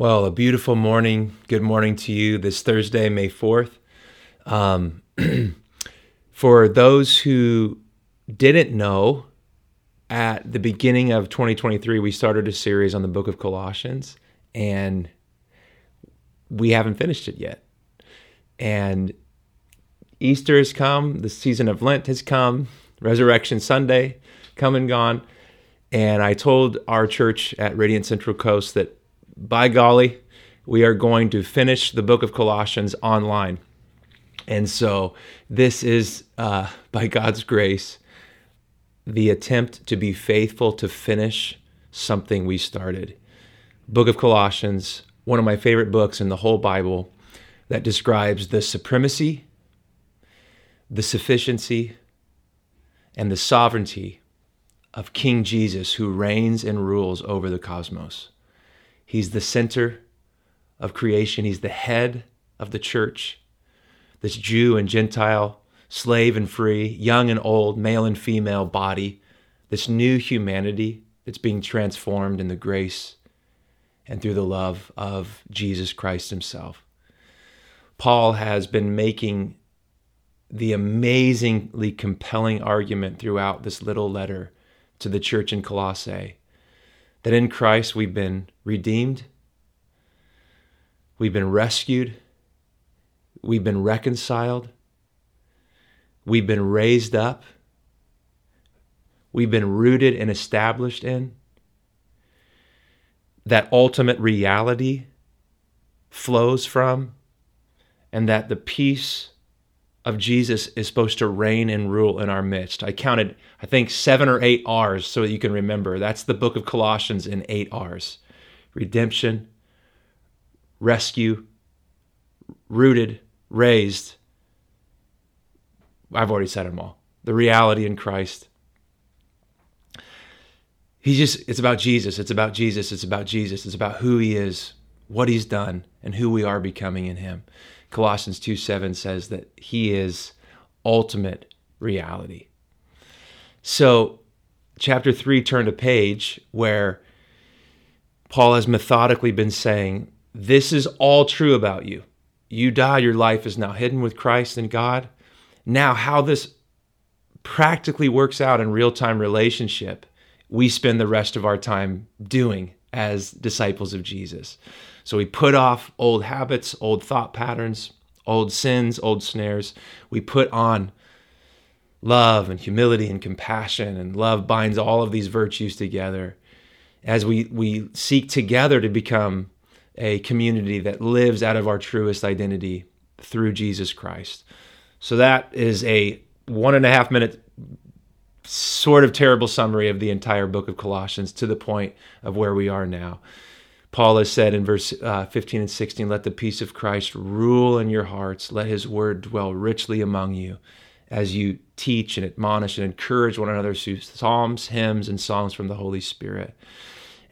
Well, a beautiful morning. Good morning to you this Thursday, May 4th. Um, for those who didn't know, at the beginning of 2023, we started a series on the book of Colossians, and we haven't finished it yet. And Easter has come, the season of Lent has come, Resurrection Sunday come and gone. And I told our church at Radiant Central Coast that by golly, we are going to finish the book of Colossians online. And so this is, uh, by God's grace, the attempt to be faithful to finish something we started. Book of Colossians, one of my favorite books in the whole Bible that describes the supremacy, the sufficiency, and the sovereignty of King Jesus who reigns and rules over the cosmos. He's the center of creation, He's the head of the church. This Jew and Gentile, slave and free, young and old, male and female body, this new humanity that's being transformed in the grace and through the love of Jesus Christ Himself. Paul has been making the amazingly compelling argument throughout this little letter to the church in Colossae that in Christ we've been redeemed, we've been rescued, we've been reconciled, we've been raised up, we've been rooted and established in. That ultimate reality flows from, and that the peace of Jesus is supposed to reign and rule in our midst. I counted, I think, seven or eight R's so that you can remember. That's the book of Colossians in eight R's redemption, rescue, rooted, raised. I've already said them all. The reality in Christ. He just, it's about Jesus. It's about Jesus. It's about Jesus. It's about who he is, what he's done, and who we are becoming in him. Colossians 2 7 says that he is ultimate reality. So, chapter 3 turned a page where Paul has methodically been saying, This is all true about you. You died, your life is now hidden with Christ and God. Now, how this practically works out in real time relationship, we spend the rest of our time doing as disciples of Jesus. So we put off old habits, old thought patterns, old sins, old snares. We put on love and humility and compassion, and love binds all of these virtues together as we, we seek together to become a community that lives out of our truest identity through Jesus Christ. So that is a one and a half minute sort of terrible summary of the entire book of Colossians to the point of where we are now. Paul has said in verse uh, 15 and 16, Let the peace of Christ rule in your hearts. Let his word dwell richly among you as you teach and admonish and encourage one another through psalms, hymns, and songs from the Holy Spirit.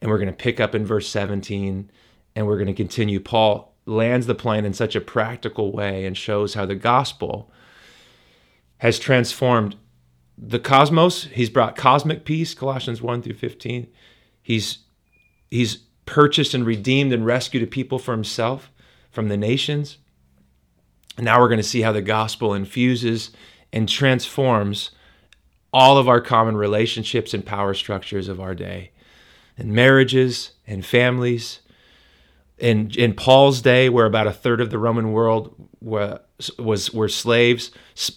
And we're going to pick up in verse 17 and we're going to continue. Paul lands the plane in such a practical way and shows how the gospel has transformed the cosmos. He's brought cosmic peace, Colossians 1 through 15. He's he's purchased and redeemed and rescued a people for himself from the nations. And now we're going to see how the gospel infuses and transforms all of our common relationships and power structures of our day, and marriages and families. In, in Paul's day, where about a third of the Roman world were, was were slaves,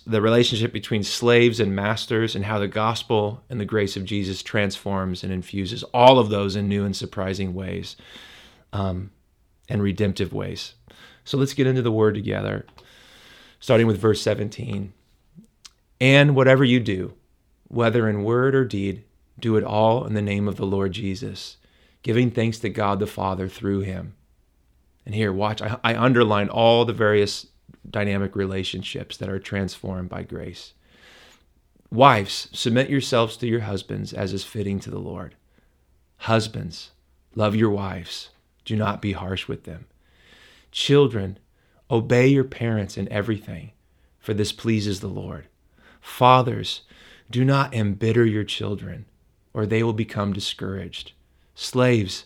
the relationship between slaves and masters, and how the gospel and the grace of Jesus transforms and infuses all of those in new and surprising ways, um, and redemptive ways. So let's get into the word together, starting with verse 17. And whatever you do, whether in word or deed, do it all in the name of the Lord Jesus, giving thanks to God the Father through him. And here, watch, I, I underline all the various dynamic relationships that are transformed by grace. Wives, submit yourselves to your husbands as is fitting to the Lord. Husbands, love your wives. Do not be harsh with them. Children, obey your parents in everything, for this pleases the Lord. Fathers, do not embitter your children, or they will become discouraged. Slaves,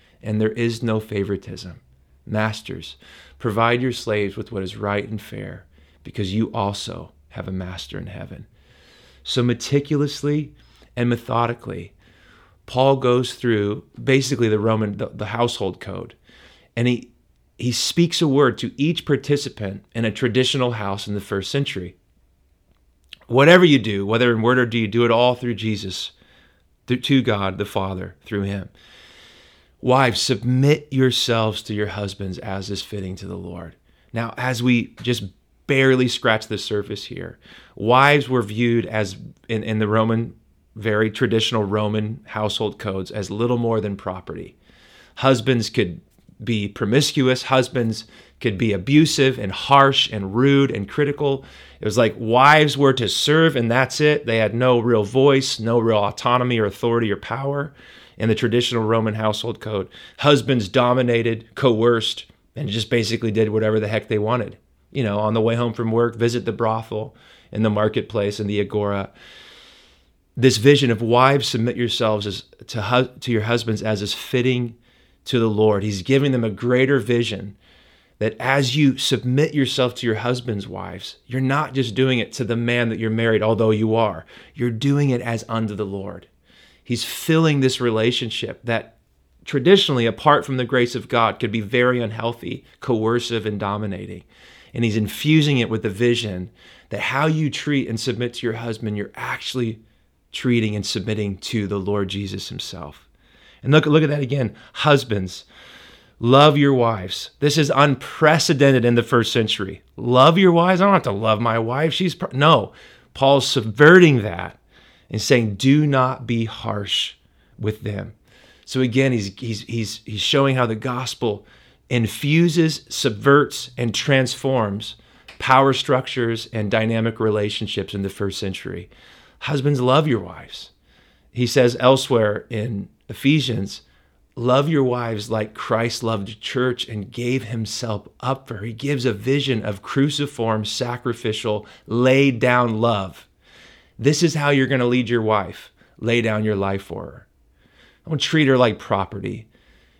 and there is no favoritism. Masters, provide your slaves with what is right and fair, because you also have a master in heaven. So, meticulously and methodically, Paul goes through basically the Roman, the, the household code, and he, he speaks a word to each participant in a traditional house in the first century. Whatever you do, whether in word or deed, do it all through Jesus, through, to God the Father, through him. Wives, submit yourselves to your husbands as is fitting to the Lord. Now, as we just barely scratch the surface here, wives were viewed as in, in the Roman, very traditional Roman household codes as little more than property. Husbands could be promiscuous, husbands could be abusive and harsh and rude and critical. It was like wives were to serve and that's it. They had no real voice, no real autonomy or authority or power in the traditional Roman household code. Husbands dominated, coerced, and just basically did whatever the heck they wanted. You know, on the way home from work, visit the brothel in the marketplace and the agora. This vision of wives submit yourselves as, to, to your husbands as is fitting to the Lord. He's giving them a greater vision that as you submit yourself to your husband's wives, you're not just doing it to the man that you're married, although you are. You're doing it as unto the Lord. He's filling this relationship that traditionally, apart from the grace of God, could be very unhealthy, coercive, and dominating. And he's infusing it with the vision that how you treat and submit to your husband, you're actually treating and submitting to the Lord Jesus himself. And look, look at that again. Husbands, love your wives. This is unprecedented in the first century. Love your wives. I don't have to love my wife. She's no. Paul's subverting that and saying, do not be harsh with them. So again, he's, he's, he's, he's showing how the gospel infuses, subverts, and transforms power structures and dynamic relationships in the first century. Husbands, love your wives. He says elsewhere in Ephesians, love your wives like Christ loved the church and gave himself up for. He gives a vision of cruciform, sacrificial, laid down love this is how you're going to lead your wife. Lay down your life for her. Don't treat her like property.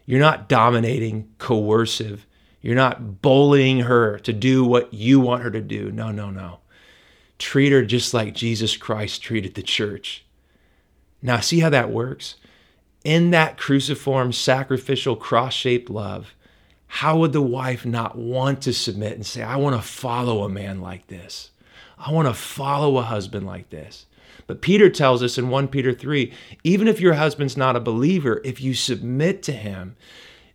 You're not dominating, coercive. You're not bullying her to do what you want her to do. No, no, no. Treat her just like Jesus Christ treated the church. Now, see how that works? In that cruciform, sacrificial, cross shaped love, how would the wife not want to submit and say, I want to follow a man like this? I want to follow a husband like this. But Peter tells us in 1 Peter 3 even if your husband's not a believer, if you submit to him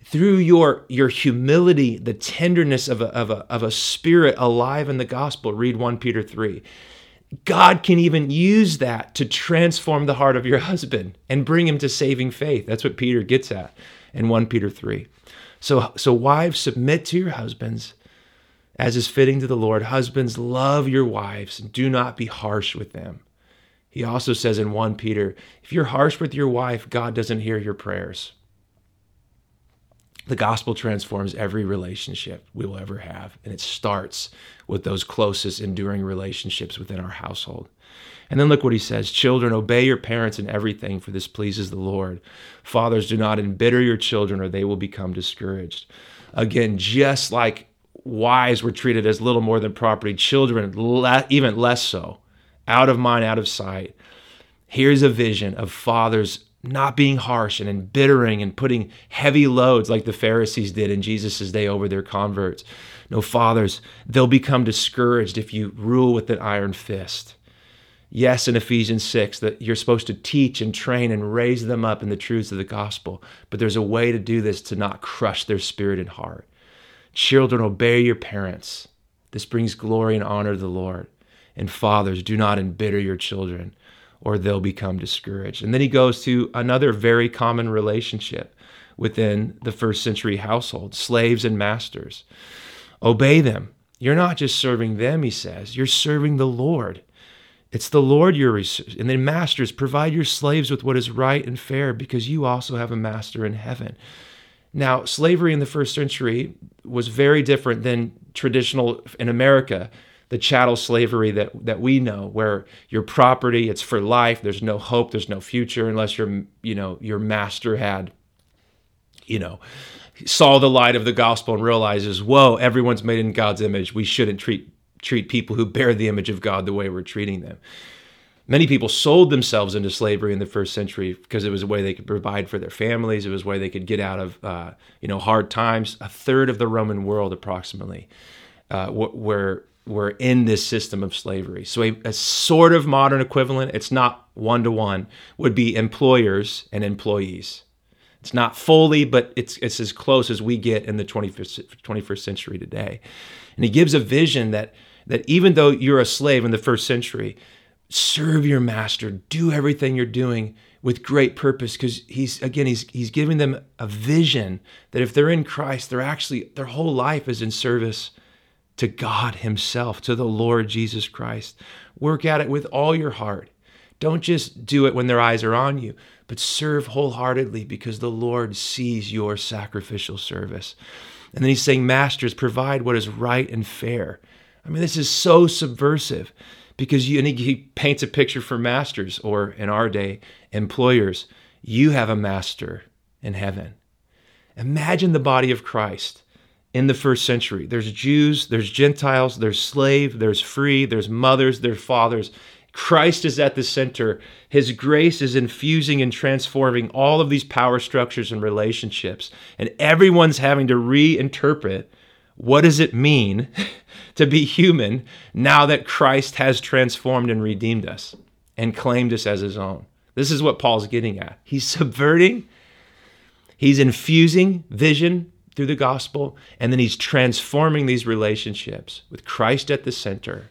through your, your humility, the tenderness of a, of, a, of a spirit alive in the gospel, read 1 Peter 3. God can even use that to transform the heart of your husband and bring him to saving faith. That's what Peter gets at in 1 Peter 3. So, so wives, submit to your husbands as is fitting to the Lord, husbands, love your wives and do not be harsh with them. He also says in 1 Peter, if you're harsh with your wife, God doesn't hear your prayers. The gospel transforms every relationship we will ever have, and it starts with those closest, enduring relationships within our household. And then look what he says Children, obey your parents in everything, for this pleases the Lord. Fathers, do not embitter your children, or they will become discouraged. Again, just like wives were treated as little more than property, children le- even less so, out of mind, out of sight. Here's a vision of fathers not being harsh and embittering and putting heavy loads like the Pharisees did in Jesus' day over their converts. No, fathers, they'll become discouraged if you rule with an iron fist. Yes, in Ephesians 6, that you're supposed to teach and train and raise them up in the truths of the gospel, but there's a way to do this to not crush their spirit and heart. Children, obey your parents. This brings glory and honor to the Lord. And fathers, do not embitter your children, or they'll become discouraged. And then he goes to another very common relationship within the first century household slaves and masters. Obey them. You're not just serving them, he says, you're serving the Lord. It's the Lord you're, and then masters, provide your slaves with what is right and fair because you also have a master in heaven. Now, slavery in the first century was very different than traditional in America, the chattel slavery that, that we know, where your property, it's for life, there's no hope, there's no future unless your you know, your master had, you know, saw the light of the gospel and realizes, whoa, everyone's made in God's image. We shouldn't treat treat people who bear the image of God the way we're treating them. Many people sold themselves into slavery in the first century because it was a way they could provide for their families. It was a way they could get out of uh, you know hard times. A third of the Roman world, approximately, uh, were were in this system of slavery. So a, a sort of modern equivalent, it's not one to one, would be employers and employees. It's not fully, but it's it's as close as we get in the 21st, 21st century today. And he gives a vision that that even though you're a slave in the first century, serve your master, do everything you're doing with great purpose because he's again he's he's giving them a vision that if they're in Christ, they're actually their whole life is in service to God himself, to the Lord Jesus Christ. Work at it with all your heart. Don't just do it when their eyes are on you, but serve wholeheartedly because the Lord sees your sacrificial service. And then he's saying, Masters, provide what is right and fair. I mean, this is so subversive because you, and he paints a picture for masters, or in our day, employers. You have a master in heaven. Imagine the body of Christ in the first century. There's Jews, there's Gentiles, there's slave, there's free, there's mothers, there's fathers. Christ is at the center. His grace is infusing and transforming all of these power structures and relationships. And everyone's having to reinterpret what does it mean to be human now that Christ has transformed and redeemed us and claimed us as his own. This is what Paul's getting at. He's subverting, he's infusing vision through the gospel, and then he's transforming these relationships with Christ at the center.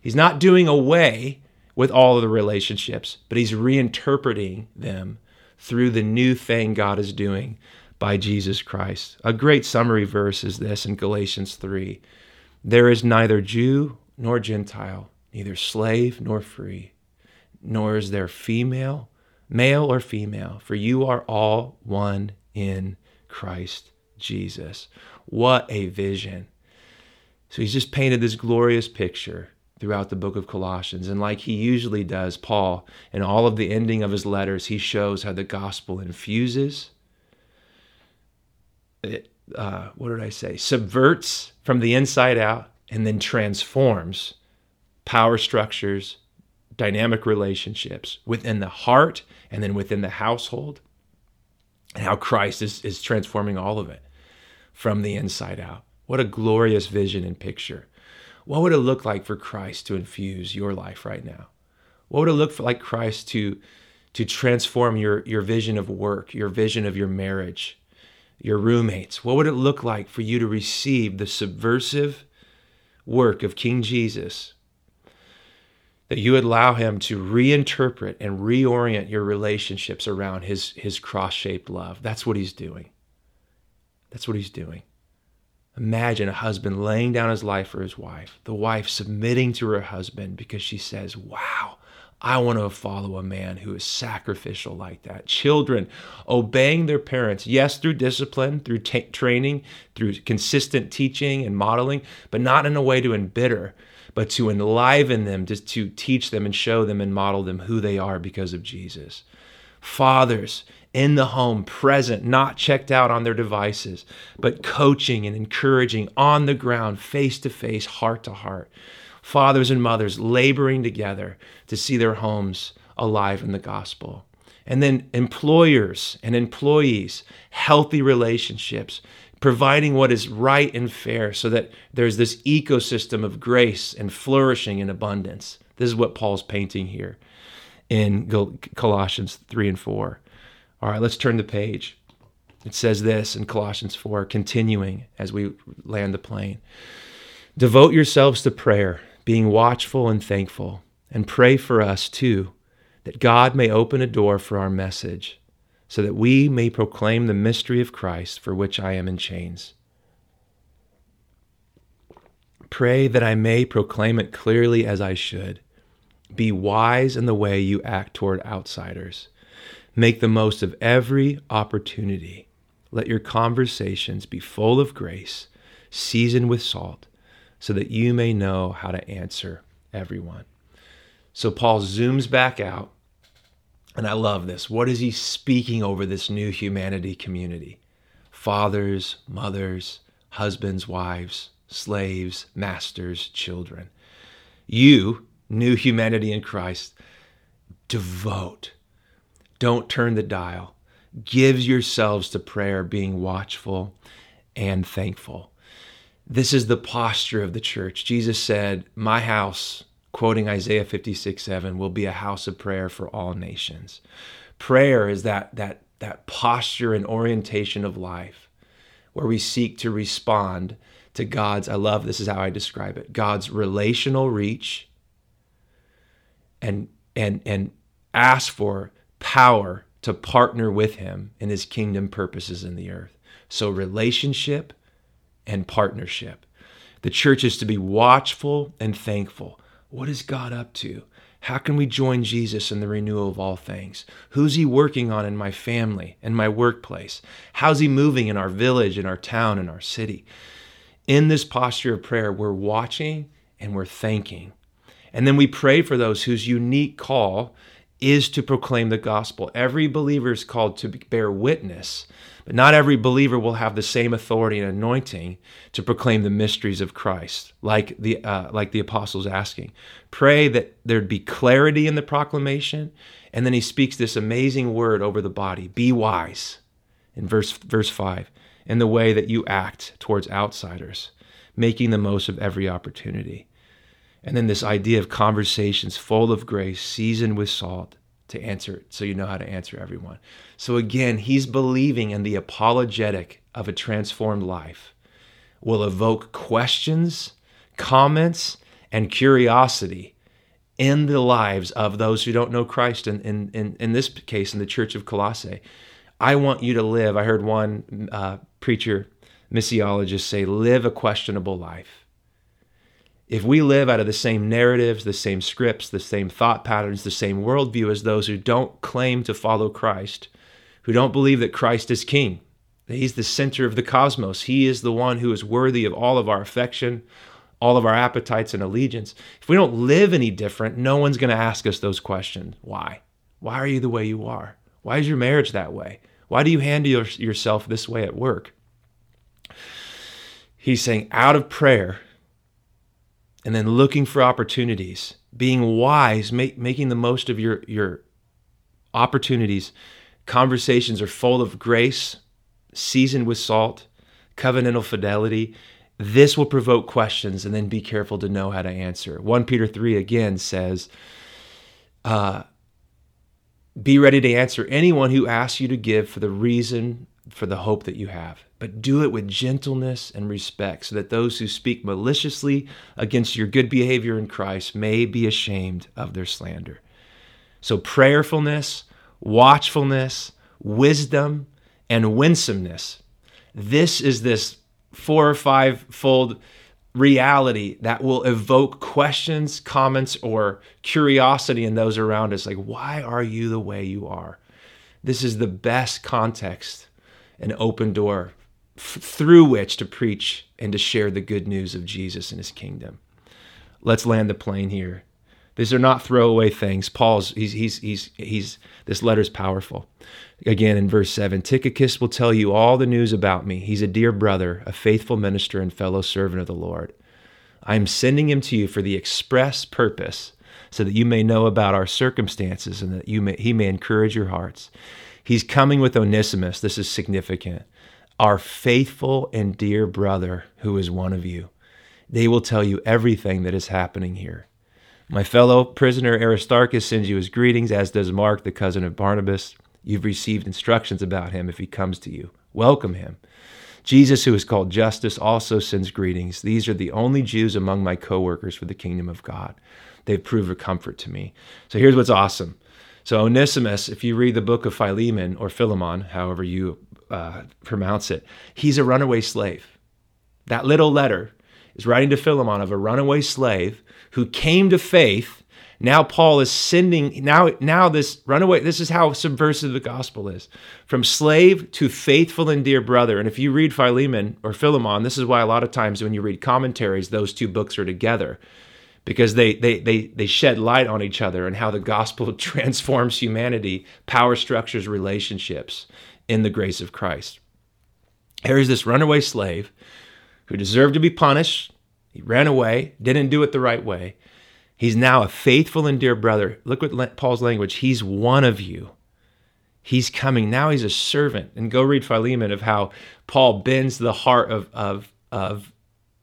He's not doing away with all of the relationships, but he's reinterpreting them through the new thing God is doing by Jesus Christ. A great summary verse is this in Galatians 3 There is neither Jew nor Gentile, neither slave nor free, nor is there female, male or female, for you are all one in Christ Jesus. What a vision. So he's just painted this glorious picture throughout the book of Colossians. And like he usually does, Paul, in all of the ending of his letters, he shows how the gospel infuses, it, uh, what did I say, subverts from the inside out, and then transforms power structures, dynamic relationships within the heart and then within the household, and how Christ is, is transforming all of it from the inside out. What a glorious vision and picture. What would it look like for Christ to infuse your life right now? What would it look like Christ to to transform your your vision of work, your vision of your marriage, your roommates? What would it look like for you to receive the subversive work of King Jesus? That you would allow him to reinterpret and reorient your relationships around his, his cross shaped love. That's what he's doing. That's what he's doing. Imagine a husband laying down his life for his wife, the wife submitting to her husband because she says, Wow, I want to follow a man who is sacrificial like that. Children obeying their parents, yes, through discipline, through t- training, through consistent teaching and modeling, but not in a way to embitter, but to enliven them, just to teach them and show them and model them who they are because of Jesus. Fathers, in the home, present, not checked out on their devices, but coaching and encouraging on the ground, face to face, heart to heart. Fathers and mothers laboring together to see their homes alive in the gospel. And then employers and employees, healthy relationships, providing what is right and fair so that there's this ecosystem of grace and flourishing and abundance. This is what Paul's painting here in Colossians 3 and 4. All right, let's turn the page. It says this in Colossians 4, continuing as we land the plane Devote yourselves to prayer, being watchful and thankful, and pray for us too, that God may open a door for our message, so that we may proclaim the mystery of Christ for which I am in chains. Pray that I may proclaim it clearly as I should. Be wise in the way you act toward outsiders. Make the most of every opportunity. Let your conversations be full of grace, seasoned with salt, so that you may know how to answer everyone. So Paul zooms back out, and I love this. What is he speaking over this new humanity community? Fathers, mothers, husbands, wives, slaves, masters, children. You, new humanity in Christ, devote. Don't turn the dial. Give yourselves to prayer, being watchful and thankful. This is the posture of the church. Jesus said, My house, quoting Isaiah 56 7, will be a house of prayer for all nations. Prayer is that, that, that posture and orientation of life where we seek to respond to God's, I love this is how I describe it, God's relational reach and and and ask for power to partner with him in his kingdom purposes in the earth. So relationship and partnership. The church is to be watchful and thankful. What is God up to? How can we join Jesus in the renewal of all things? Who's he working on in my family and my workplace? How's he moving in our village, in our town, in our city? In this posture of prayer, we're watching and we're thanking. And then we pray for those whose unique call is to proclaim the gospel. Every believer is called to bear witness, but not every believer will have the same authority and anointing to proclaim the mysteries of Christ, like the uh, like the apostles asking. Pray that there'd be clarity in the proclamation, and then he speaks this amazing word over the body: "Be wise." In verse verse five, in the way that you act towards outsiders, making the most of every opportunity. And then this idea of conversations full of grace, seasoned with salt to answer, it so you know how to answer everyone. So again, he's believing in the apologetic of a transformed life will evoke questions, comments, and curiosity in the lives of those who don't know Christ. In, in, in, in this case, in the church of Colossae. I want you to live. I heard one uh, preacher, missiologist say, live a questionable life if we live out of the same narratives, the same scripts, the same thought patterns, the same worldview as those who don't claim to follow Christ, who don't believe that Christ is king, that he's the center of the cosmos, he is the one who is worthy of all of our affection, all of our appetites and allegiance. If we don't live any different, no one's going to ask us those questions. Why? Why are you the way you are? Why is your marriage that way? Why do you handle yourself this way at work? He's saying, out of prayer, and then looking for opportunities, being wise, make, making the most of your, your opportunities. Conversations are full of grace, seasoned with salt, covenantal fidelity. This will provoke questions, and then be careful to know how to answer. 1 Peter 3 again says, uh, Be ready to answer anyone who asks you to give for the reason for the hope that you have but do it with gentleness and respect, so that those who speak maliciously against your good behavior in Christ may be ashamed of their slander. So, prayerfulness, watchfulness, wisdom, and winsomeness. This is this four or five fold reality that will evoke questions, comments, or curiosity in those around us. Like, why are you the way you are? This is the best context, an open door f- through which to preach and to share the good news of Jesus and his kingdom. Let's land the plane here. These are not throwaway things. Paul's he's he's he's he's this letter's powerful. Again in verse 7, Tychicus will tell you all the news about me. He's a dear brother, a faithful minister and fellow servant of the Lord. I am sending him to you for the express purpose so that you may know about our circumstances and that you may, he may encourage your hearts. He's coming with Onesimus. This is significant our faithful and dear brother who is one of you. They will tell you everything that is happening here. My fellow prisoner Aristarchus sends you his greetings, as does Mark, the cousin of Barnabas. You've received instructions about him if he comes to you. Welcome him. Jesus, who is called Justus, also sends greetings. These are the only Jews among my co workers for the kingdom of God. They've proved a comfort to me. So here's what's awesome So Onesimus, if you read the book of Philemon or Philemon, however you uh, pronounce it, he's a runaway slave. That little letter is writing to Philemon of a runaway slave who came to faith. Now Paul is sending now now this runaway this is how subversive the gospel is. From slave to faithful and dear brother. And if you read Philemon or Philemon, this is why a lot of times when you read commentaries those two books are together because they, they, they, they shed light on each other and how the gospel transforms humanity, power structures, relationships in the grace of Christ. Here's this runaway slave who deserved to be punished. He ran away, didn't do it the right way. He's now a faithful and dear brother. Look what Paul's language. He's one of you. He's coming. Now he's a servant. And go read Philemon of how Paul bends the heart of, of, of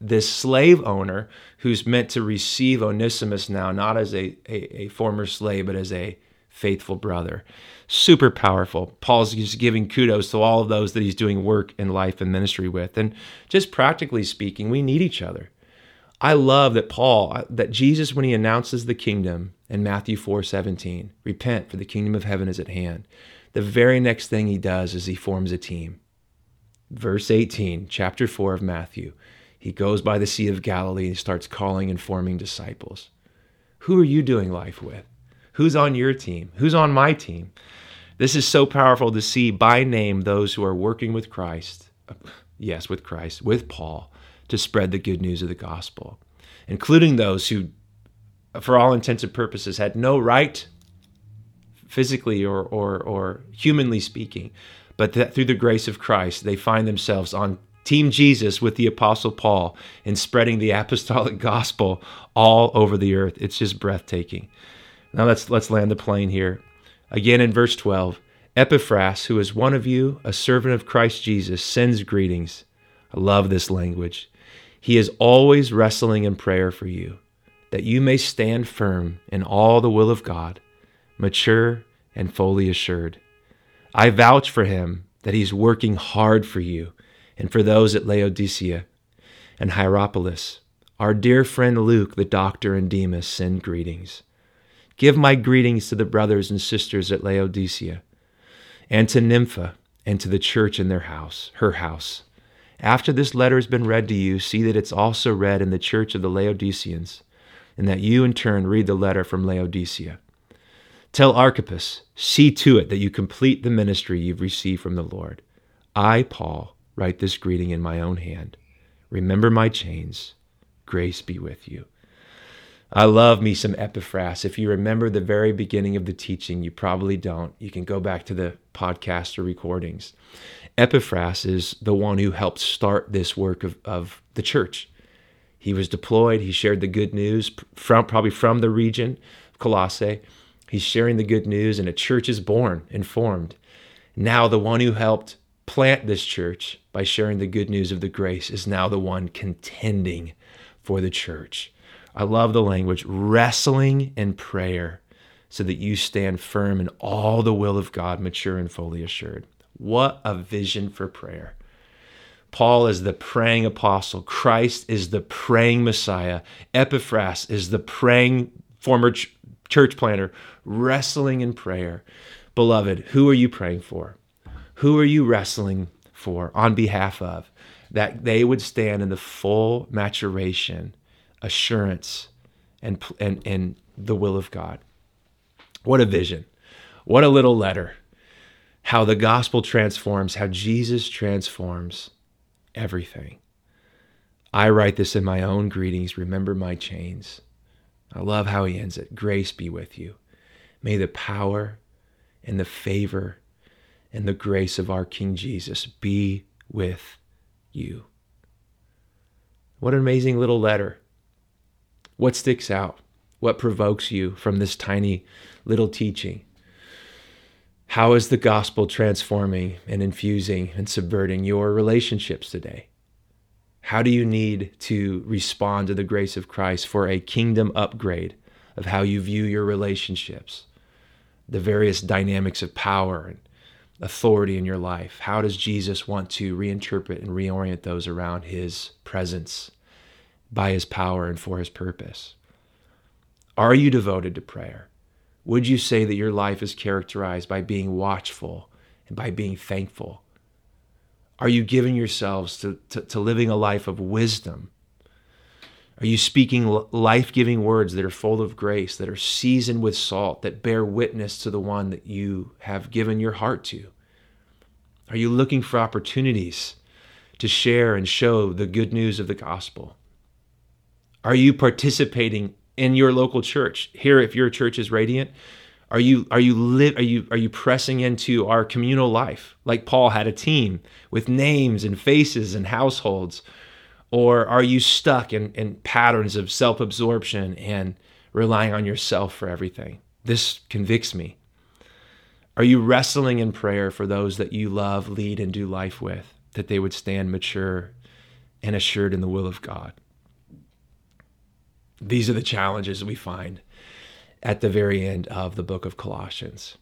this slave owner who's meant to receive Onesimus now, not as a, a, a, former slave, but as a faithful brother. Super powerful. Paul's just giving kudos to all of those that he's doing work in life and ministry with. And just practically speaking, we need each other. I love that Paul, that Jesus, when he announces the kingdom in Matthew 4 17, repent, for the kingdom of heaven is at hand. The very next thing he does is he forms a team. Verse 18, chapter 4 of Matthew. He goes by the Sea of Galilee and starts calling and forming disciples. Who are you doing life with? Who's on your team? Who's on my team? This is so powerful to see by name those who are working with Christ, yes, with Christ, with Paul, to spread the good news of the gospel, including those who, for all intents and purposes, had no right, physically or, or, or humanly speaking, but that through the grace of Christ, they find themselves on Team Jesus with the Apostle Paul in spreading the apostolic gospel all over the earth. It's just breathtaking. Now let's let's land the plane here. Again in verse 12, Epaphras, who is one of you, a servant of Christ Jesus, sends greetings. I love this language. He is always wrestling in prayer for you, that you may stand firm in all the will of God, mature and fully assured. I vouch for him that he's working hard for you and for those at Laodicea and Hierapolis. Our dear friend Luke, the doctor, and Demas send greetings. Give my greetings to the brothers and sisters at Laodicea, and to Nympha, and to the church in their house, her house. After this letter has been read to you, see that it's also read in the church of the Laodiceans, and that you in turn read the letter from Laodicea. Tell Archippus, see to it that you complete the ministry you've received from the Lord. I, Paul, write this greeting in my own hand. Remember my chains. Grace be with you. I love me some Epaphras. If you remember the very beginning of the teaching, you probably don't. You can go back to the podcast or recordings. Epaphras is the one who helped start this work of, of the church. He was deployed. He shared the good news from probably from the region of Colossae. He's sharing the good news, and a church is born and formed. Now, the one who helped plant this church by sharing the good news of the grace is now the one contending for the church. I love the language wrestling in prayer so that you stand firm in all the will of God, mature and fully assured. What a vision for prayer. Paul is the praying apostle. Christ is the praying Messiah. Epaphras is the praying former ch- church planter, wrestling in prayer. Beloved, who are you praying for? Who are you wrestling for on behalf of? That they would stand in the full maturation, assurance, and, and, and the will of God. What a vision. What a little letter. How the gospel transforms, how Jesus transforms everything. I write this in my own greetings. Remember my chains. I love how he ends it. Grace be with you. May the power and the favor and the grace of our King Jesus be with you. What an amazing little letter. What sticks out? What provokes you from this tiny little teaching? How is the gospel transforming and infusing and subverting your relationships today? How do you need to respond to the grace of Christ for a kingdom upgrade of how you view your relationships, the various dynamics of power and authority in your life? How does Jesus want to reinterpret and reorient those around his presence by his power and for his purpose? Are you devoted to prayer? Would you say that your life is characterized by being watchful and by being thankful? Are you giving yourselves to, to, to living a life of wisdom? Are you speaking life giving words that are full of grace, that are seasoned with salt, that bear witness to the one that you have given your heart to? Are you looking for opportunities to share and show the good news of the gospel? Are you participating in your local church? Here, if your church is radiant, are you are you live are you are you pressing into our communal life like Paul had a team with names and faces and households? Or are you stuck in, in patterns of self-absorption and relying on yourself for everything? This convicts me. Are you wrestling in prayer for those that you love, lead, and do life with, that they would stand mature and assured in the will of God? These are the challenges we find at the very end of the book of Colossians.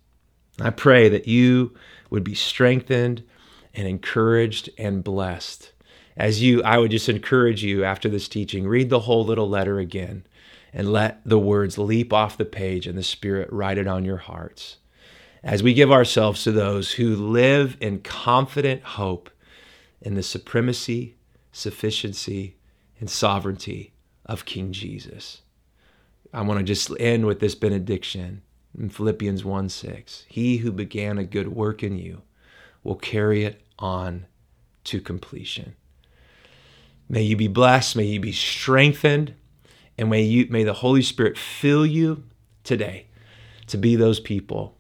I pray that you would be strengthened and encouraged and blessed. As you, I would just encourage you after this teaching, read the whole little letter again and let the words leap off the page and the Spirit write it on your hearts. As we give ourselves to those who live in confident hope in the supremacy, sufficiency, and sovereignty of King Jesus. I want to just end with this benediction in Philippians 1 6. He who began a good work in you will carry it on to completion. May you be blessed, may you be strengthened, and may you may the Holy Spirit fill you today to be those people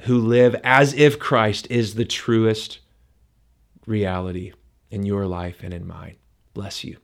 who live as if Christ is the truest reality in your life and in mine. Bless you.